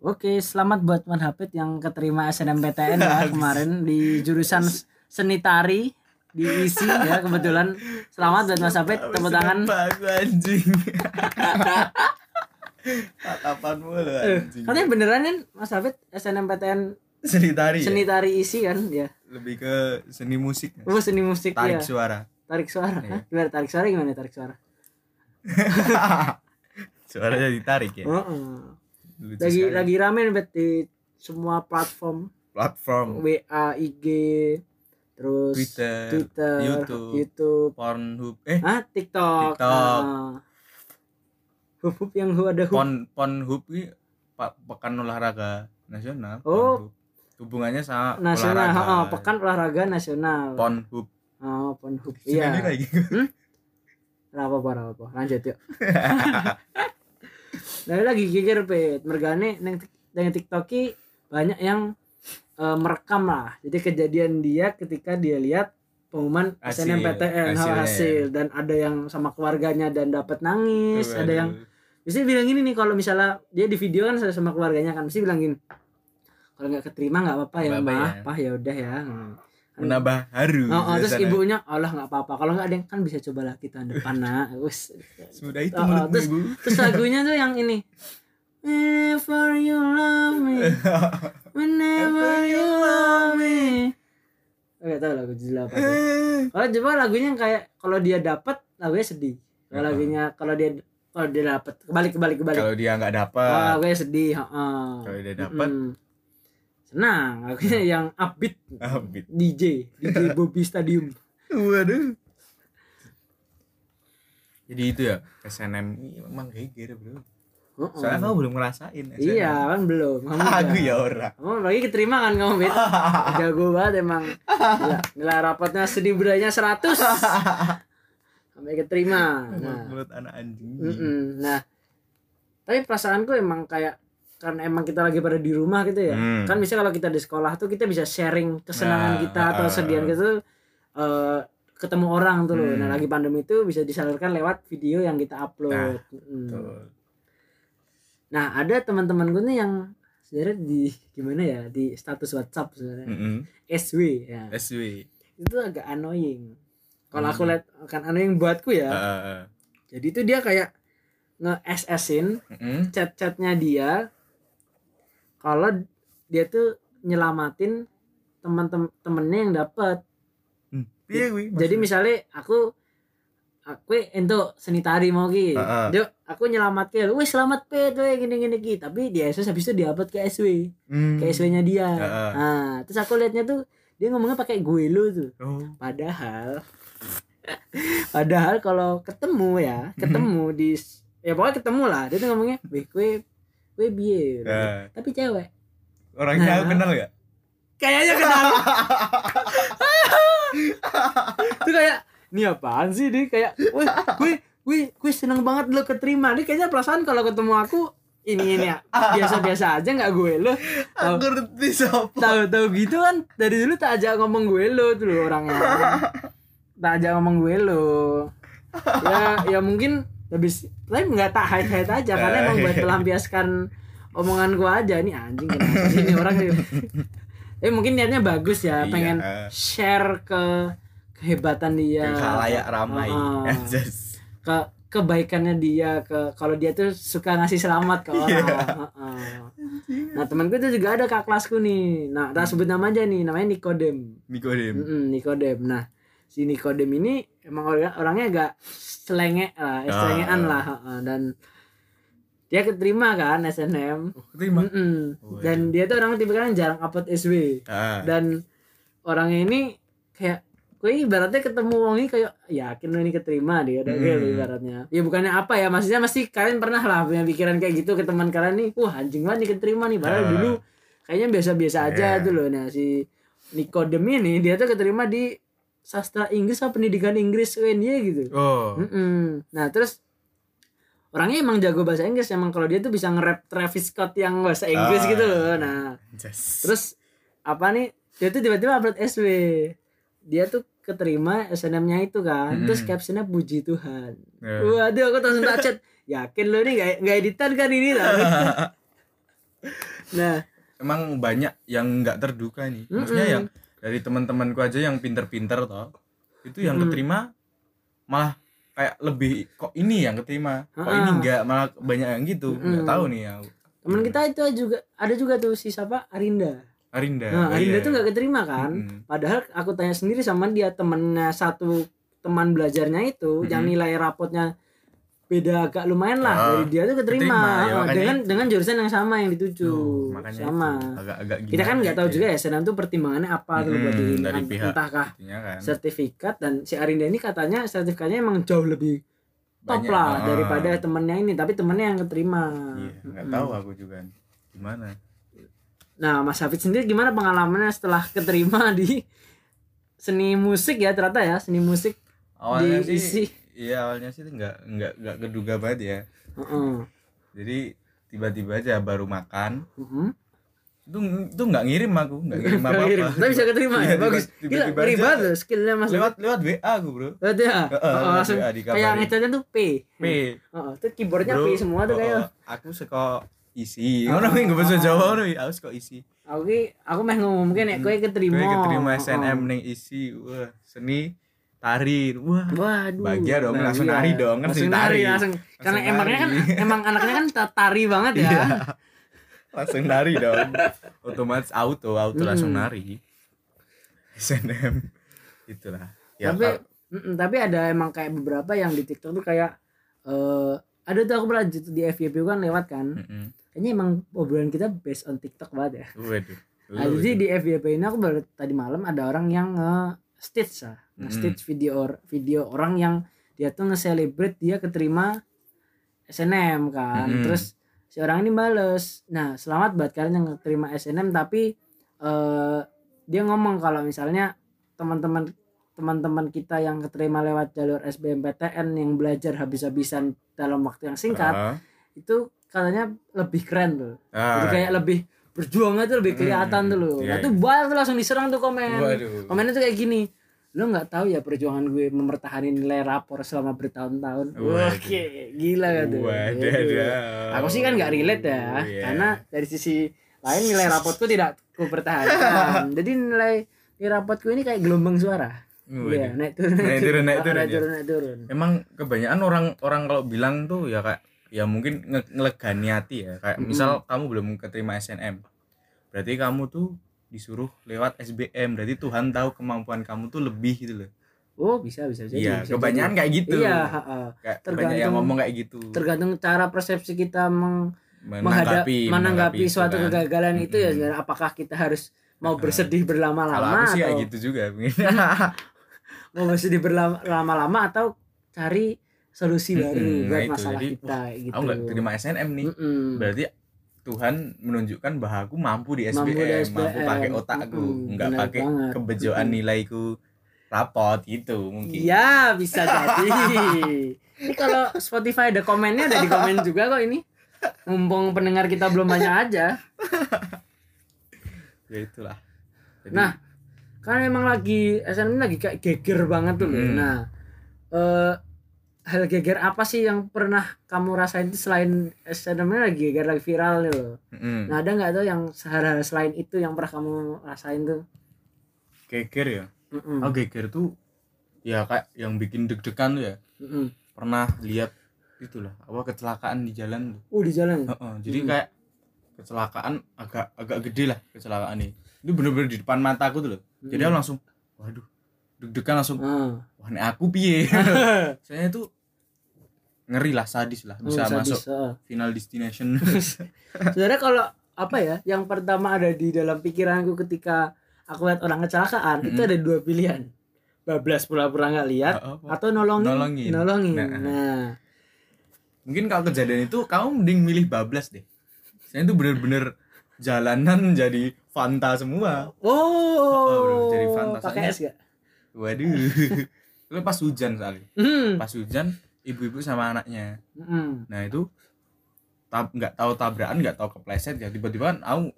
Oke, selamat buat Mas Hafid yang keterima SNMPTN ya kemarin di jurusan seni tari di ISI ya kebetulan. Selamat buat Mas Hafid, tepuk tangan. Anjing. Tatapan mulu Eh, anjing. Katanya beneran kan Mas Hafid SNMPTN Seni tari. seni ya? tari ISI kan ya. Lebih ke seni musik. Oh, seni musik Tarik ya. suara. Tarik suara. Iya. Hah? Gimana tarik suara gimana tarik suara? Suaranya ditarik ya. Heeh. Lucu Lagi sekali. lagi rame nih Bet, di semua platform platform WA, IG, terus Twitter, Twitter, YouTube. YouTube, Pornhub eh ah TikTok, TikTok. ah. Hub hub yang ada hub. pon ponhub ini pak pekan olahraga nasional Oh. Pornhub. hubungannya sama nasional, olahraga heeh, pekan olahraga nasional. ponhub Oh, Pornhub. Iya. Iya. Ora apa-apa, ora apa. Lanjut yuk. Nah, lagi geger pet. Mergane neng neng TikTok ki banyak yang eh, merekam lah. Jadi kejadian dia ketika dia lihat pengumuman Hasil, SNMPTN hasil, hasilnya. hasil dan ada yang sama keluarganya dan dapat nangis, ada yang mesti bilang gini nih kalau misalnya dia di video kan sama keluarganya kan mesti bilang gini kalau nggak keterima nggak apa-apa ya mah ya. pah ya udah ya Hmm. Menambah haru Oh, oh, terus ibunya Allah nggak apa-apa kalau nggak ada yang kan bisa coba lagi tahun depan nak wes semudah itu Oh, oh, terus ibu terus lagunya tuh yang ini Whenever you love me Whenever you love me Gak tau lagu judul apa tuh. Kalau coba lagunya yang kayak kalau dia dapat lagunya sedih. Kalau lagunya kalau dia kalau dia dapat kebalik kebalik kebalik. kalau dia nggak Oh, dapat lagunya sedih, heeh. kalau dia dapat. Senang, lagunya yang upbeat. Upbeat. DJ, DJ Bobby Stadium. waduh jadi itu ya SNM ini memang geger bro Heeh. soalnya kamu belum ngerasain SNM. Iya, kan belum. Kamu aku ya ora Kamu lagi keterima kan kamu, Bet? Jago banget emang. Gila, nilai rapatnya sedih bedanya 100. Sampai keterima. Nah, mulut anak anjing mm-mm. nah. Tapi perasaanku emang kayak karena emang kita lagi pada di rumah gitu ya. Hmm. Kan bisa kalau kita di sekolah tuh kita bisa sharing kesenangan Nah, kita atau ah, kesedihan tuh eh, ketemu orang tuh loh. Hmm. Nah, lagi pandemi itu bisa disalurkan lewat video yang kita upload. Mm. Betul. Nah, ada teman-teman gue nih yang sebenarnya di gimana ya di status WhatsApp sebenarnya Mm-mm. SW ya. SW Itu agak annoying. Kalau aku Hmm. lihat kan annoying buatku ya. Heeh. Jadi itu dia kayak nge-SS-in Mm-mm. chat-chatnya dia kalau dia tuh nyelamatin teman-temannya yang dapat. Hmm. Iya gue. Jadi misalnya aku aku ento seni tari mau ki. Heeh. Yo, aku nyelamat ke lu, wih selamat pe tuh gini gini ki. Tapi di SS habis itu diupload ke SW, Hmm. ke SW-nya dia. Heeh. Nah, terus aku liatnya tuh dia ngomongnya pakai gue lu tuh. Oh. Padahal padahal kalau ketemu ya, ketemu di ya pokoknya ketemu lah. Dia tuh ngomongnya, "Weh, kue kue biye." Eh, Tapi cewek. orangnya Nah. kenal gak? Kayaknya kenal. itu kayak ini apaan sih dia kayak wih wih wih wih seneng banget lo keterima dia kayaknya perasaan kalau ketemu aku ini ini ya biasa-biasa aja nggak gue lo tahu Aku ngerti siapa. tahu tahu gitu kan dari dulu tak ajak ngomong gue lo tuh orangnya tak ajak ngomong gue lo ya ya mungkin habis tapi nggak tak hide hide aja karena emang buat melampiaskan omongan gue aja nih anjing kenapa sih ini orang eh mungkin niatnya bagus ya Iya. pengen share ke kehebatan dia Ke khalayak ramai. Heeh. Just. ke kebaikannya dia ke kalau dia tuh suka ngasih selamat ke orang Iya. Heeh. nah temanku itu juga ada kak kelasku nih nah tak sebut nama aja nih namanya Nikodem Nikodem. Nikodem nah si Nikodem ini emang orang orangnya agak selenge lah Ah. selengean lah heeh. dan dia keterima kan SNM Oh, terima. Mm-mm. Waduh. dan dia tuh orangnya tipikalnya jarang upload SW Ah. dan orangnya ini kayak gue ibaratnya ketemu wong ini kayak yakin lo ini keterima dia ada gitu Hmm. ibaratnya ya bukannya apa ya maksudnya mesti kalian pernah lah punya pikiran kayak gitu ke teman kalian nih wah anjing banget nih keterima nih padahal Ah. dulu kayaknya biasa-biasa aja Yeah. tuh loh nah si Nikodem ini dia tuh keterima di sastra Inggris apa pendidikan Inggris UNY gitu Oh. Mm-mm. nah terus orangnya emang jago bahasa Inggris emang kalau dia tuh bisa nge-rap Travis Scott yang bahasa Inggris Ah. gitu loh nah Just. terus apa nih dia tuh tiba-tiba upload SW dia tuh keterima SNM-nya itu kan Mm-mm. terus captionnya puji Tuhan Ya. waduh aku langsung tak chat yakin lo nih gak, gak editan kan ini lah nah emang banyak yang nggak terduga nih maksudnya Mm-mm. yang dari teman-temanku aja yang pinter-pinter toh itu yang Mm-mm. keterima malah kayak lebih kok ini yang keterima kok Ah. ini enggak malah banyak yang gitu nggak Mm-mm. tahu nih ya teman kita itu juga ada juga tuh si siapa Arinda Arinda nah Oh, Arinda iya. tuh gak keterima kan Mm-mm. padahal aku tanya sendiri sama dia temennya satu teman belajarnya itu yang Mm-mm. nilai rapotnya beda agak lumayan lah Ah, dari dia tuh keterima, keterima, ya, makanya dengan itu. dengan jurusan yang sama yang dituju. Makanya sama. itu agak-agak kita kan nggak tahu gitu juga ya. senam tuh pertimbangannya apa tuh buat di dari pihak entahkah kan. sertifikat dan si Arinda ini katanya sertifikatnya emang jauh lebih top Banyak, lah ah. daripada temennya ini tapi temennya yang keterima. Iya nggak Mm-mm. tahu aku juga. Gimana? Nah Mas Hafid sendiri gimana pengalamannya setelah keterima di seni musik ya ternyata ya seni musik awalnya Diisi. sih iya awalnya sih nggak nggak nggak keduga banget ya. Heeh. jadi tiba-tiba aja baru makan. Heeh. itu itu nggak ngirim aku nggak ngirim apa apa tapi bisa keterima ya tiba- bagus. Gila tiba-tiba ngeri aja. banget loh skillnya Mas. Lewat lewat WA aku bro. Hafid ya Oh, lewat langsung kayak ngecatnya tuh P. P. Heeh, itu keyboardnya Bro, P semua tuh oh, kayak. oh, aku suka isi. Oh, ngono kuwi bahasa oh, Jawa oh. ngono aku suka isi. Aku ki aku meh ngomong mungkin ya kowe keterima. Gue keterima Heeh. SNM ning isi. Wah seni tari wah Waduh. Bahagia dong, Nah, langsung iya. nari dong, kan langsung nari langsung. Karena Langsung emangnya kan emang anaknya kan ta- tari banget ya. Iya. langsung nari dong otomatis auto auto Mm. langsung nari SNM itulah ya tapi mm-mm, tapi ada emang kayak beberapa yang di TikTok tuh kayak eh ada tuh aku pernah di- FYP kan lewat kan. Mm-mm. Kayaknya emang obrolan kita based on TikTok banget ya. waduh Nah, jadi di FYP ini aku baru tadi malam ada orang yang nge-stitch lah. Nge-stitch video or- video orang yang dia tuh nge-celebrate dia keterima SNM kan. Mm-mm. Terus si orang ini bales. Nah, selamat buat kalian yang keterima SNM tapi eh dia ngomong kalau misalnya teman-teman teman-teman kita yang keterima lewat jalur SBMPTN yang belajar habis-habisan dalam waktu yang singkat Ah, itu katanya lebih keren tuh. ah, Jadi kayak lebih berjuangnya tuh lebih kelihatan Hmm, tuh loh. iya, Nah, tuh banyak tuh langsung diserang tuh komen. waduh Komennya tuh kayak gini. Lo nggak tahu ya perjuangan gue mempertahankan nilai rapor selama bertahun-tahun. Oke, gila kan tuh. Waduh, Waduh. Aku sih kan nggak relate ya, Oh, iya. karena dari sisi lain nilai rapotku tidak ku pertahankan. Jadi nilai nilai rapotku ini kayak gelombang suara. Iya, naik turun, Naik turun, naik turun, naik ya. turun, naik turun. emang kebanyakan orang orang kalau bilang tuh ya kayak ya mungkin nge ngelegani hati ya kayak Mm-mm. misal kamu belum keterima SNM berarti kamu tuh disuruh lewat SBM berarti Tuhan tahu kemampuan kamu tuh lebih gitu loh Oh, bisa bisa jadi. iya bisa kebanyakan jadi. kayak gitu Iya, kayak Tergantung- yang ngomong kayak gitu tergantung cara persepsi kita meng menghadap menanggapi menanggapi itu suatu kan. kegagalan itu ya Mm-mm. sebenarnya apakah kita harus mau Nah, bersedih berlama-lama aku sih atau kayak gitu juga mau bersedih berlama-lama atau cari solusi baru nah buat itu. masalah Jadi, kita gitu. aku nggak terima SNM nih Mm-mm. berarti Tuhan menunjukkan bahwa aku mampu di SBM, Mampu di mampu pakai otakku, Mm-mm, nggak pakai banget. kebejoan nilaiku rapot gitu mungkin. Iya bisa jadi. ini kalau Spotify ada komennya ada di komen juga kok ini. Mumpung pendengar kita belum banyak aja. Ya itulah. Jadi, Nah, kan emang lagi SNM lagi kayak geger banget tuh loh. Mm. Nah, eh hal geger apa sih yang pernah kamu rasain itu selain ini lagi geger lagi viral nih loh. mm-mm. Nah, ada nggak tuh yang hal-hal selain itu yang pernah kamu rasain tuh? geger ya. Mm-mm. Oh geger tuh ya kayak yang bikin deg-degan tuh ya. Mm-mm. Pernah lihat itulah apa kecelakaan di jalan tuh. Uh di jalan. Heeh, jadi Mm. kayak kecelakaan agak agak gede lah kecelakaan ini. Itu bener-bener di depan mataku tuh loh. Jadi Mm. aku langsung waduh deg-degan langsung Ah. wah ini aku piye saya itu ngeri lah sadis lah bisa Oh, sadis, masuk ah. final destination Sebenarnya kalau apa ya, yang pertama ada di dalam pikiranku ketika aku lihat orang kecelakaan itu Mm-mm. ada dua pilihan. Bablas pura-pura nggak lihat Apa? atau nolongin. Nolongin. Nolongin. Nah. Nah, mungkin kalau kejadian itu kamu mending milih bablas deh saya itu bener-bener jalanan jadi Fanta semua oh, jadi Fanta. pakai es gak? Waduh itu pas hujan soalnya Hmm. pas hujan ibu-ibu sama anaknya Hmm. nah itu tab nggak tahu tabrakan nggak tahu kepleset ya tiba-tiba kan aku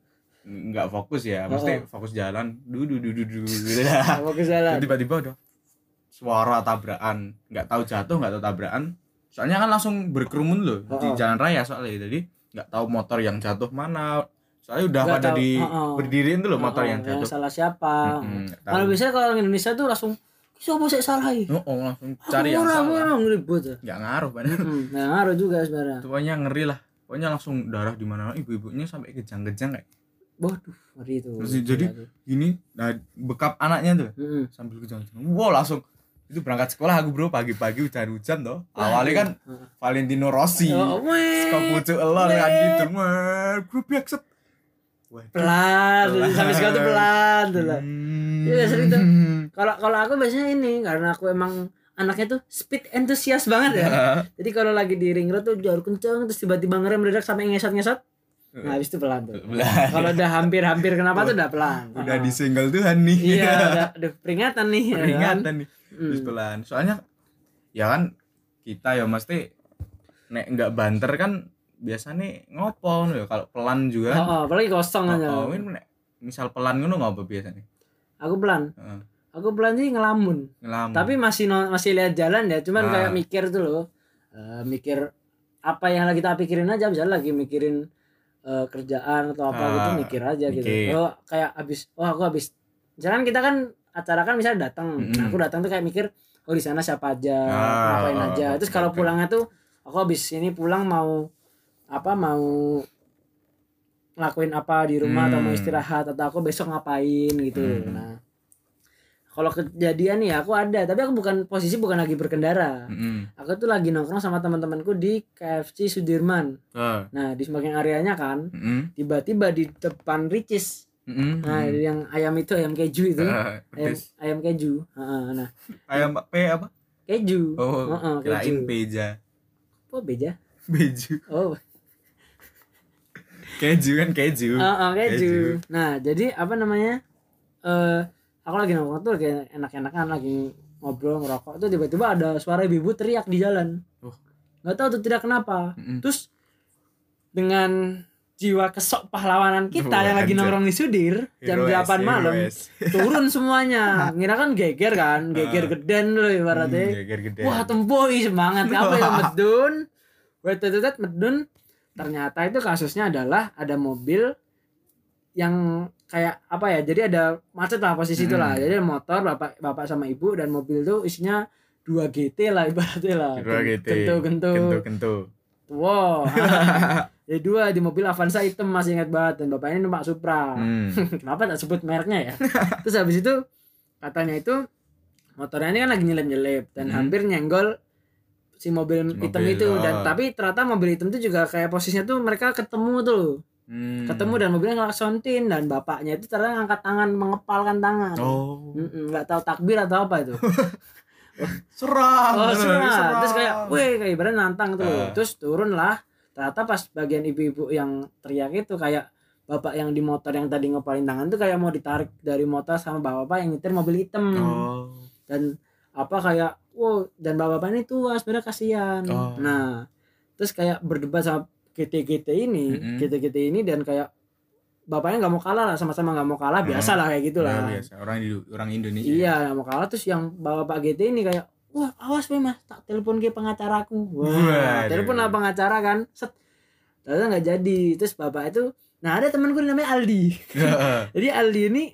nggak fokus ya mesti Oh. fokus jalan du du du du du ke jalan? tiba-tiba udah suara tabrakan nggak tahu jatuh nggak tahu tabrakan soalnya kan langsung berkerumun loh di Oh. jalan raya soalnya jadi nggak tahu motor yang jatuh mana soalnya udah pada tahu, di oh, oh. berdiriin tuh loh motor Oh, yang jatuh salah siapa. Tahu. kalau biasanya kalau orang Indonesia tuh langsung siapa sih salah ya? oh, oh, langsung cari yang salah. orang ribut ya. Nggak ngaruh padahal Hmm, nah ngaruh juga sebenarnya. Pokoknya ngeri lah. Pokoknya langsung darah di mana ibu-ibunya sampai kejang-kejang kayak. Waduh ngeri itu Terus jadi gini nah bekap anaknya tuh. Mm-mm. sambil kejang-kejang. Wow langsung. Itu berangkat sekolah aku bro pagi-pagi hujan-hujan toh. Awalnya kan Heeh. Valentino Rossi. Oh, pucuk elor kan gitu. Wah gue Wah, pelan Pelan. sampai sekarang tuh pelan tuh lah Hmm. Iya, sering tuh. kalau kalau aku biasanya ini karena aku emang anaknya tuh speed enthusiast banget ya jadi kalau lagi di ring road tuh jauh kenceng terus tiba-tiba ngerem mendadak sampai ngesot-ngesot nah habis itu pelan tuh Pelan. kalau udah hampir-hampir kenapa tuh udah pelan udah di single Tuhan nih iya udah, udah peringatan nih ya kan? peringatan nih Hmm. terus pelan soalnya ya kan kita ya mesti nek nggak banter kan biasanya ngopo ya kalau pelan juga. Oh, oh, apalagi kosong aja. Oh, misal pelan ngono ngopo biasanya? Aku pelan. Heeh. aku pelan sih ngelamun. Ngelamun. Tapi masih no- masih lihat jalan ya cuman Ah. kayak mikir tuh loh Eh, mikir apa yang lagi kita pikirin aja misalnya lagi mikirin eh, kerjaan atau apa Ah, gitu mikir aja gitu. mikir. oh kayak abis oh aku habis misalkan kita kan acara kan misalnya datang. Mm-mm. nah, aku datang tuh kayak mikir oh di sana siapa aja Ah, ngapain aja. terus kalau pulangnya tuh aku habis ini pulang mau apa mau ngelakuin apa di rumah atau mau Hmm. istirahat atau aku besok ngapain gitu. Hmm. nah kalau kejadian nih aku ada tapi aku bukan posisi bukan lagi berkendara. Mm-mm. aku tuh lagi nongkrong sama teman-temanku di KFC Sudirman. Ah. nah di semakin areanya kan Mm-mm. tiba-tiba di depan Ricis. Mm-mm. nah yang ayam itu ayam keju itu. Ah, ayam, ayam keju. Heeh, nah. Ayam P apa? Keju. Oh Heeh, kirain keju beja. Oh beja? Beju. Oh keju kan keju. Heeh, keju. Keju. nah jadi apa namanya? Eh aku lagi nongkrong tuh lagi enak-enakan lagi ngobrol ngerokok. Tuh tiba-tiba ada suara ibu teriak di jalan. Oh. nggak tahu tuh teriak kenapa. Mm-mm. terus dengan jiwa kesok pahlawanan kita Oh, yang lagi nongkrong di Sudir jam 8 malam turun semuanya. Ngira kan geger kan geger geden loh Hmm, ibaratnya geger gede wah tempoi semangat. Apa yang medun? Wetetetet medun ternyata itu kasusnya adalah ada mobil yang kayak apa ya jadi ada macet lah posisi itu lah Hmm. jadi motor bapak bapak sama ibu dan mobil itu isinya dua GT lah ibaratnya lah Dua GT. gentu gentu Gentu gentu. wow jadi dua di mobil Avanza hitam masih ingat banget dan bapaknya numpak Supra Hmm. kenapa tak sebut mereknya ya terus habis itu katanya itu motornya ini kan lagi nyelip nyelip dan Hmm. hampir nyenggol si mobil, Si hitam mobil, itu dan oh. tapi ternyata mobil hitam itu juga kayak posisinya tuh mereka ketemu tuh Hmm. ketemu dan mobilnya ngelaksonin dan bapaknya itu ternyata ngangkat tangan mengepalkan tangan Oh. Nggak tahu takbir atau apa itu Serang. oh bener, serah. terus kayak weh kayak ibaratnya nantang tuh Ah. terus turun lah ternyata pas bagian ibu-ibu yang teriak itu kayak bapak yang di motor yang tadi ngepalin tangan tuh kayak mau ditarik dari motor sama bapak-bapak yang nyetir mobil hitam Oh. dan apa kayak wow dan bapak-bapak ini tua sebenarnya kasihan. Oh. nah terus kayak berdebat sama GT-GT ini Mm-mm. GT-GT ini dan kayak bapaknya nggak mau kalah lah sama-sama nggak mau kalah biasa lah kayak gitulah Ya, biasa. Orang di- orang Indonesia. iya nggak mau kalah. Terus yang bapak GT ini kayak wah awas weh mas tak telepon ke pengacaraku wah telepon lah pengacara kan. Set. Ternyata nggak jadi. Terus bapak itu nah ada temanku namanya Aldi. Jadi Aldi ini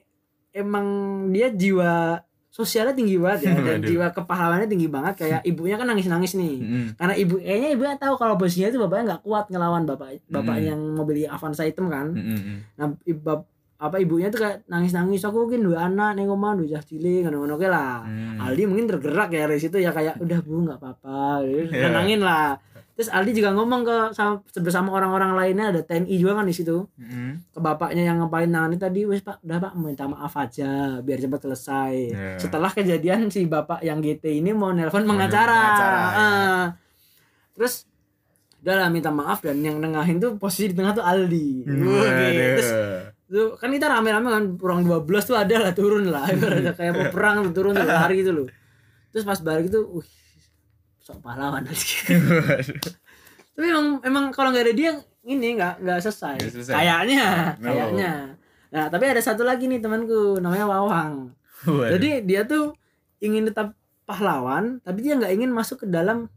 emang dia jiwa sosialnya tinggi banget ya dan jiwa kepahlawannya tinggi banget kayak ibunya kan nangis nangis nih Mm-mm. karena ibu kayaknya ibunya tahu kalau bosnya itu bapaknya nggak kuat ngelawan bapak bapaknya yang mobil Avanza hitam kan Mm-mm. nah ibu, apa ibunya tuh kayak nangis nangis aku mungkin dua anak nih omah dua cilik ngono ngono lah Hmm. Aldi mungkin tergerak ya dari situ ya kayak udah bu nggak apa-apa gitu. Iya. tenangin lah terus Aldi juga ngomong ke sama, bersama orang-orang lainnya ada TNI juga kan di situ Mm-mm. ke bapaknya yang ngepalin tangan itu tadi wes pak udah pak minta maaf aja biar cepat selesai Iya. setelah kejadian si bapak yang GT ini mau nelpon pengacara, ya. Ah. terus udah lah minta maaf dan yang nengahin tuh posisi di tengah tuh Aldi gitu. terus tuh, kan kita rame-rame kan kurang 12 tuh ada lah turun lah kayak mau perang tuh turun tuh lari gitu loh terus pas balik itu uh sok pahlawan. Tapi emang emang kalau nggak ada dia ini nggak nggak selesai. Kayaknya No. kayaknya. Nah tapi ada satu lagi nih temanku namanya Wawang. Waduh. jadi dia tuh ingin tetap pahlawan tapi dia nggak ingin masuk ke dalam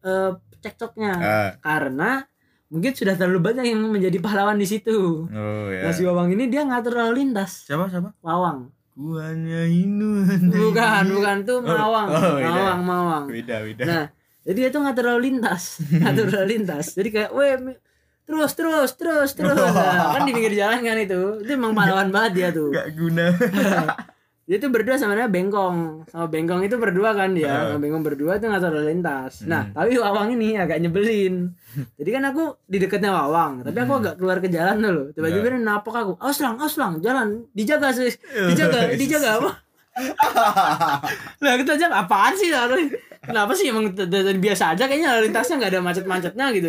eh, cekcoknya. Ah. karena mungkin sudah terlalu banyak yang menjadi pahlawan di situ. Oh ya. Nah si Wawang ini dia ngatur lalu lintas. Siapa siapa? Wawang Ku hanya Hindu. bukan bukan tuh Mawang. oh, beda. Mawang Mawang. Beda beda. Nah jadi dia tuh ngatur lalu lintas ngatur lalu lintas. Jadi kayak weh terus terus terus terus. Nah, kan di pinggir jalan kan itu. Itu emang pahlawan banget dia tuh. Gak guna dia tuh berdua sama dia bengkong. Sama bengkong itu berdua kan dia Heeh. sama bengkong berdua tuh ngatur lalu lintas. Nah Hmm. tapi wawang ini agak nyebelin. Jadi kan aku di dekatnya wawang tapi aku Hmm. agak keluar ke jalan dulu. Tiba-tiba dia napok aku awas lang awas lang jalan dijaga sih dijaga dijaga apa? Lah kita aja apaan sih lalu kenapa sih emang biasa aja kayaknya lalu lintasnya nggak ada macet-macetnya gitu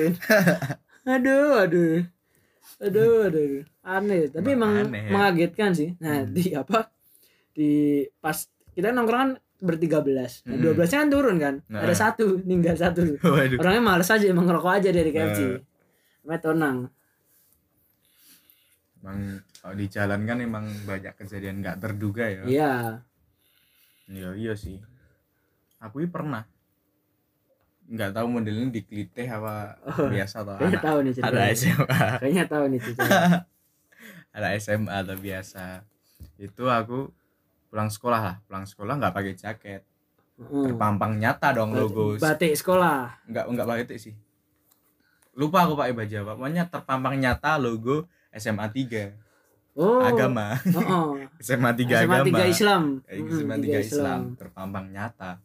aduh aduh. Aduh aduh. Aneh tapi Emang emang aneh ya. mengagetkan sih. Nah Hmm. di apa di pas kita nongkrong kan bertiga belas. Nah Hmm. dua belasnya kan turun kan. Nah. ada satu ninggal satu. Waduh. Orangnya males aja emang ngerokok aja dari KFC Nah. namanya Tonang. Emang kalau di jalan kan emang banyak kejadian nggak terduga ya? Iya. Iya iya sih. Aku ini pernah. Nggak tahu modelnya dikelitih apa Oh, biasa atau anak. tahu nih ada SMA kayaknya tahu nih ada SMA atau biasa. Itu aku pulang sekolah lah. Pulang sekolah nggak pakai jaket. Terpampang nyata dong logo batik sekolah. Nggak nggak itu sih. Lupa aku pakai baju apa. Pokoknya terpampang nyata logo SMA 3 oh. Agama. Oh, oh. SMA 3 SMA agama tiga Islam. Eh, Mm, SMA tiga 3 Islam. Terpampang nyata.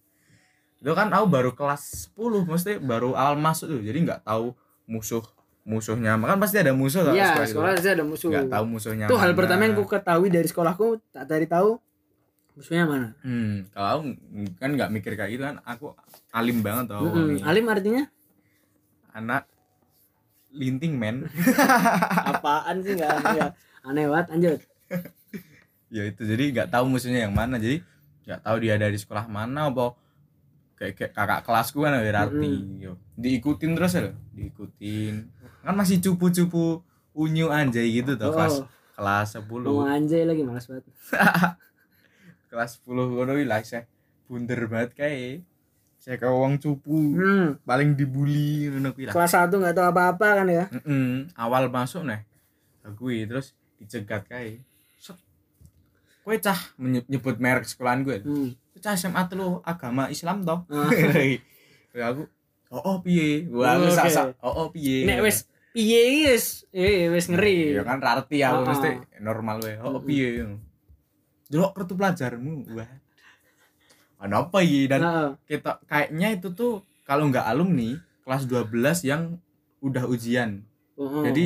Itu kan aku baru kelas 10 mesti baru awal masuk tuh. Jadi nggak tahu musuh musuhnya. Kan pasti ada musuh lah Iya, sekolah sekolah saya ada musuh. nggak tahu musuhnya Itu hal pertama yang ku ketahui dari sekolahku, tak tadi tahu musuhnya mana. hmm, kalau aku kan nggak mikir kayak gitu kan aku alim banget tau orangnya. Alim artinya? Anak linting men. Apaan sih enggak aneh, aneh banget lanjut. ya itu jadi nggak tahu musuhnya yang mana jadi nggak tahu dia dari sekolah mana apa kayak, kayak kakak kelasku kan berarti yo. Diikutin terus ya? Diikutin. Kan masih cupu-cupu unyu anjay gitu tuh kelas Oh, kelas 10 mau anjay lagi malas banget. kelas 10 ngono iki lah saya bunder banget kayak saya ke uang cupu Hmm, paling dibully ngono kuwi lah kelas 1 enggak tahu apa-apa kan ya. Mm-mm. awal masuk nih gue terus dicegat kayak set kue cah menye- nyebut merek sekolahan gue Hmm. cah SMA telu agama Islam toh Ah. ya aku oh oh piye gua Oke. sak oh oh piye Nek wis piye iki wis eh wis ngeri. ya kan rarti aku Ah. mesti normal we oh oh, Mm-mm. piye delok kartu pelajarmu wah. Ada apa iki? Dan Heeh. kita kayaknya itu tuh kalau nggak alumni kelas 12 yang udah ujian. Heeh. jadi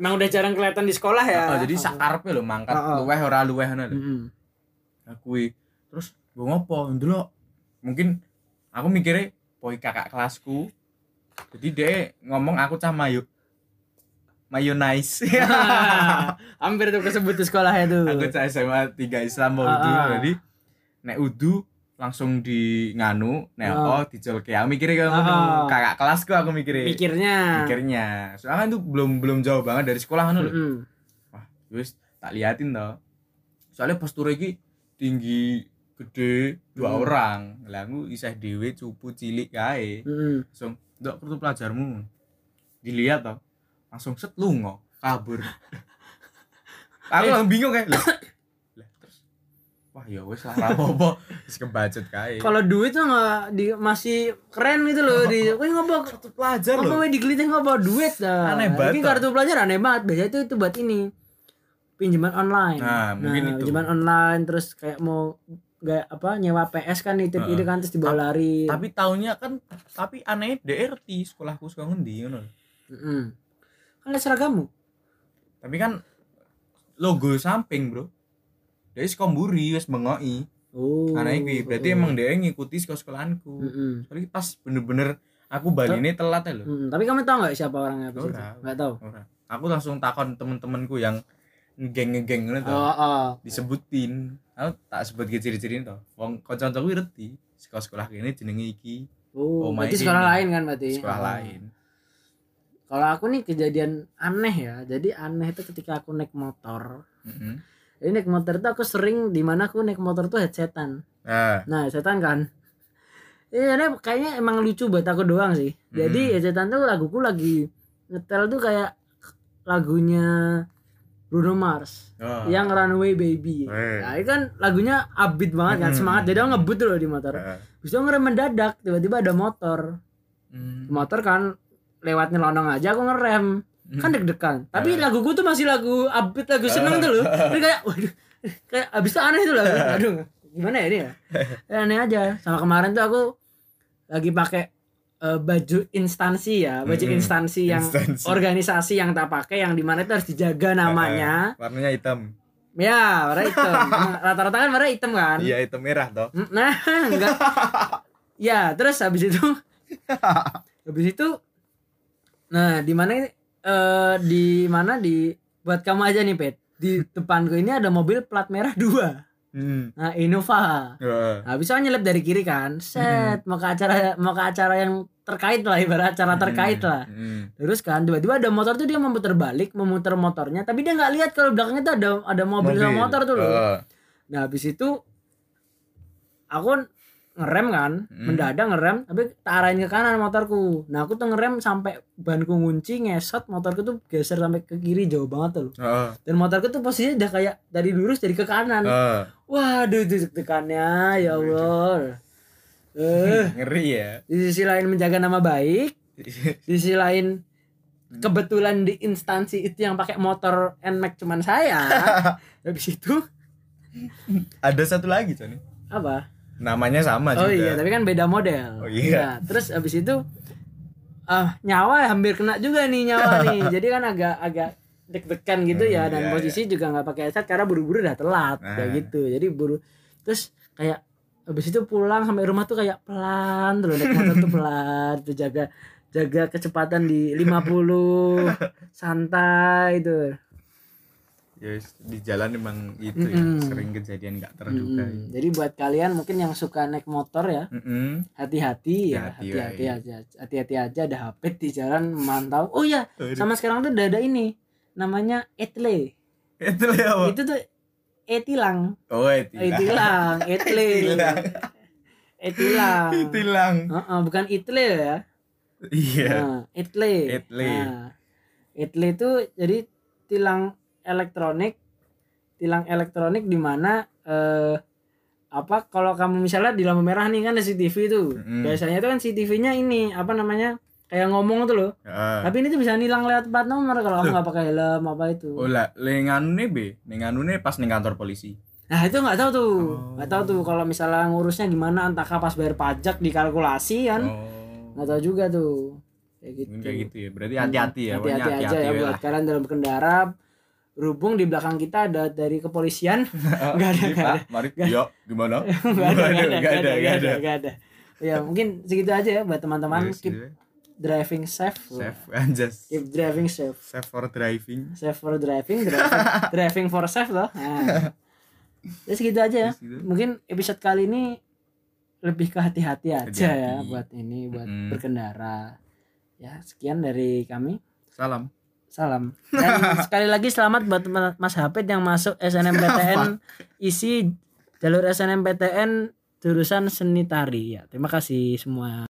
emang udah jarang kelihatan di sekolah ya. oh, jadi sakarpe lho mangkat ah. luweh ora luweh ngono lho. Heeh. aku terus gue ngopo? Ndelok mungkin aku mikirnya boy kakak kelasku. Jadi dia ngomong aku cah mayu mayonnaise Hampir tuh kesebut di sekolah itu. aku SMA 3 Islam mau Ah, udu ah. jadi nek udu langsung di nganu nek Ah. oh dicolke aku mikirnya Ah, ngono ah. kakak kelasku aku mikirnya Mikirnya. mikirnya soalnya kan itu belum belum jauh banget dari sekolah kan lho Heeh. wah wis tak liatin toh soalnya postur iki tinggi gede dua Hmm. orang lah aku isih dhewe cupu cilik kae Heeh. langsung ndok pelajarmu dilihat toh langsung set lungo kabur aku Eh. langsung bingung kayak lah lah, terus wah ya wis lah ora apa-apa wis kebacut kae Kalau duit tuh nggak di masih keren gitu loh di. Wih ngopo kartu pelajar loh wih digelitih ngopo duit dah. Aneh banget, Ini kartu pelajar aneh banget. Biasanya itu itu buat ini pinjaman online. Nah, mungkin itu. Pinjaman online terus kayak mau kayak apa nyewa PS kan itu Heeh. itu kan terus dibawa lari. tapi tahunnya kan tapi aneh DRT sekolahku sekolah ngendi ngono Heeh. Kan ada seragammu. tapi kan logo samping bro dia sekomburi wis mengoki Oh. Karena iki berarti oh. emang dia ngikuti sekolah sekolahanku. Heeh. Soalnya pas bener-bener aku balik ini telat ya loh. Heeh. Tapi kamu tahu nggak siapa orangnya apa Ora. Nggak tahu. Ora. Aku langsung takon temen-temenku yang geng-geng ngono tuh. Oh, oh. Disebutin. Aku tak sebut ke ciri-ciri to. Wong kanca-kancaku ngerti. Sekolah-sekolah kene jenenge iki, Oh, Oh, berarti sekolah ini. lain kan berarti. sekolah Oh. lain. Kalau aku nih kejadian aneh ya. Jadi aneh itu ketika aku naik motor. Heeh. Jadi naik motor itu aku sering di mana aku naik motor tuh headsetan. Nah, Nah, headsetan kan. Iya, kayaknya emang lucu buat aku doang sih. Jadi Hmm. ya tuh laguku lagi ngetel tuh kayak lagunya Bruno Mars Oh. yang Runaway Baby. Eh. Nah, itu kan lagunya upbeat banget kan, semangat. Jadi aku ngebut tuh loh di motor. Eh. Terus aku ngerem mendadak, tiba-tiba ada motor. Hmm. Motor kan lewat nyelonong aja aku ngerem. Kan deg-degan. Tapi Eh. laguku tuh masih lagu upbeat, lagu seneng tuh loh. Jadi kayak waduh, kayak abis itu aneh tuh lagu. Aduh, gimana ya ini ya? Aneh aja. Sama kemarin tuh aku lagi pakai eh, baju instansi ya, baju Mm-mm. instansi yang Instansi. organisasi yang tak pakai yang di mana itu harus dijaga namanya. Eh, warnanya hitam Ya, warna hitam. Emang Rata-rata kan warna hitam kan? iya hitam merah toh Nah, enggak. ya, terus habis itu habis itu nah, di mana eh di mana di buat kamu aja nih, Pet. Di depanku ini ada mobil plat merah dua. hmm. Nah, Innova. Eh. Nah, bisa nyelip dari kiri kan. Set, mau ke acara mau ke acara yang terkait lah ibarat acara terkait lah. Hmm. Terus kan tiba-tiba ada motor tuh dia memutar balik, memutar motornya, tapi dia nggak lihat kalau belakangnya tuh ada ada mobil, sama motor tuh loh. Eh. Nah habis itu aku ngerem kan, Hmm. mendadak ngerem, tapi tak arahin ke kanan motorku. Nah aku tuh ngerem sampai banku ngunci ngesot, motorku tuh geser sampai ke kiri jauh banget tuh. loh. Eh. Dan motorku tuh posisinya udah kayak dari lurus jadi ke kanan. Eh. Waduh itu tekannya ya Allah. Eh, ngeri ya di sisi lain menjaga nama baik, di sisi lain kebetulan di instansi itu yang pakai motor NMAX cuman saya. Habis itu ada satu lagi Coni apa? Namanya sama Oh juga iya, tapi kan beda model. Oh iya. Nah, terus abis itu ah nyawa hampir kena juga nih nyawa nih. Jadi kan agak agak deg-degan gitu ya Hmm, dan iya, posisi juga nggak pakai headset karena buru-buru udah telat Nah. kayak gitu. Jadi buru terus kayak abis itu pulang sampai rumah tuh kayak pelan terus naik motor tuh pelan tuh jaga jaga kecepatan di 50 santai tuh. Ya di jalan emang itu Mm-mm. ya sering kejadian nggak terduga Mm-mm. Jadi buat kalian mungkin yang suka naik motor ya, hati-hati ya Hati-hati, hati-hati ya. aja hati-hati aja ada HP di jalan mantau oh ya Aduh. sama sekarang tuh udah ada ini namanya etle ya apa itu tuh etilang oh itu etilang etle Etilang. etilang Itilang. Heeh, bukan itle ya iya nah, etle Etle. nah, etle itu jadi tilang elektronik tilang elektronik di mana eh apa kalau kamu misalnya di lampu merah nih kan ada CCTV tuh. Mm-mm. biasanya tuh kan CCTV-nya ini apa namanya kayak ngomong tuh loh. Ah. tapi ini tuh bisa nilang lewat plat nomor kalau kamu nggak pakai helm apa itu. Oh lah lenganune be lenganune pas ning kantor polisi. Nah itu nggak tahu tuh. Oh. nggak tahu tuh kalau misalnya ngurusnya gimana entahkah pas bayar pajak dikalkulasi kan? Oh. Nggak tahu juga tuh. Kayak gitu. kayak gitu ya. Berarti hati-hati ya hati-hati aja ya we buat kalian dalam berkendara berhubung di belakang kita ada dari kepolisian nggak ada nggak ada. Pak, mari yo gimana? Nggak ada nggak ada nggak ada nggak ada ada. ya mungkin segitu aja ya buat teman-teman. Yes, keep driving safe. Safe anjas. Keep driving safe. Safe for driving. Safe for driving driving, driving for safe loh. Nah. ya segitu aja ya. Gitu. mungkin episode kali ini lebih ke hati-hati aja ya Hati-hati. buat ini buat Mm-mm. berkendara. Ya sekian dari kami. Salam salam. Dan sekali lagi selamat buat Ma- Mas Hafid yang masuk SNMPTN isi jalur SNMPTN jurusan seni tari. Ya terima kasih semua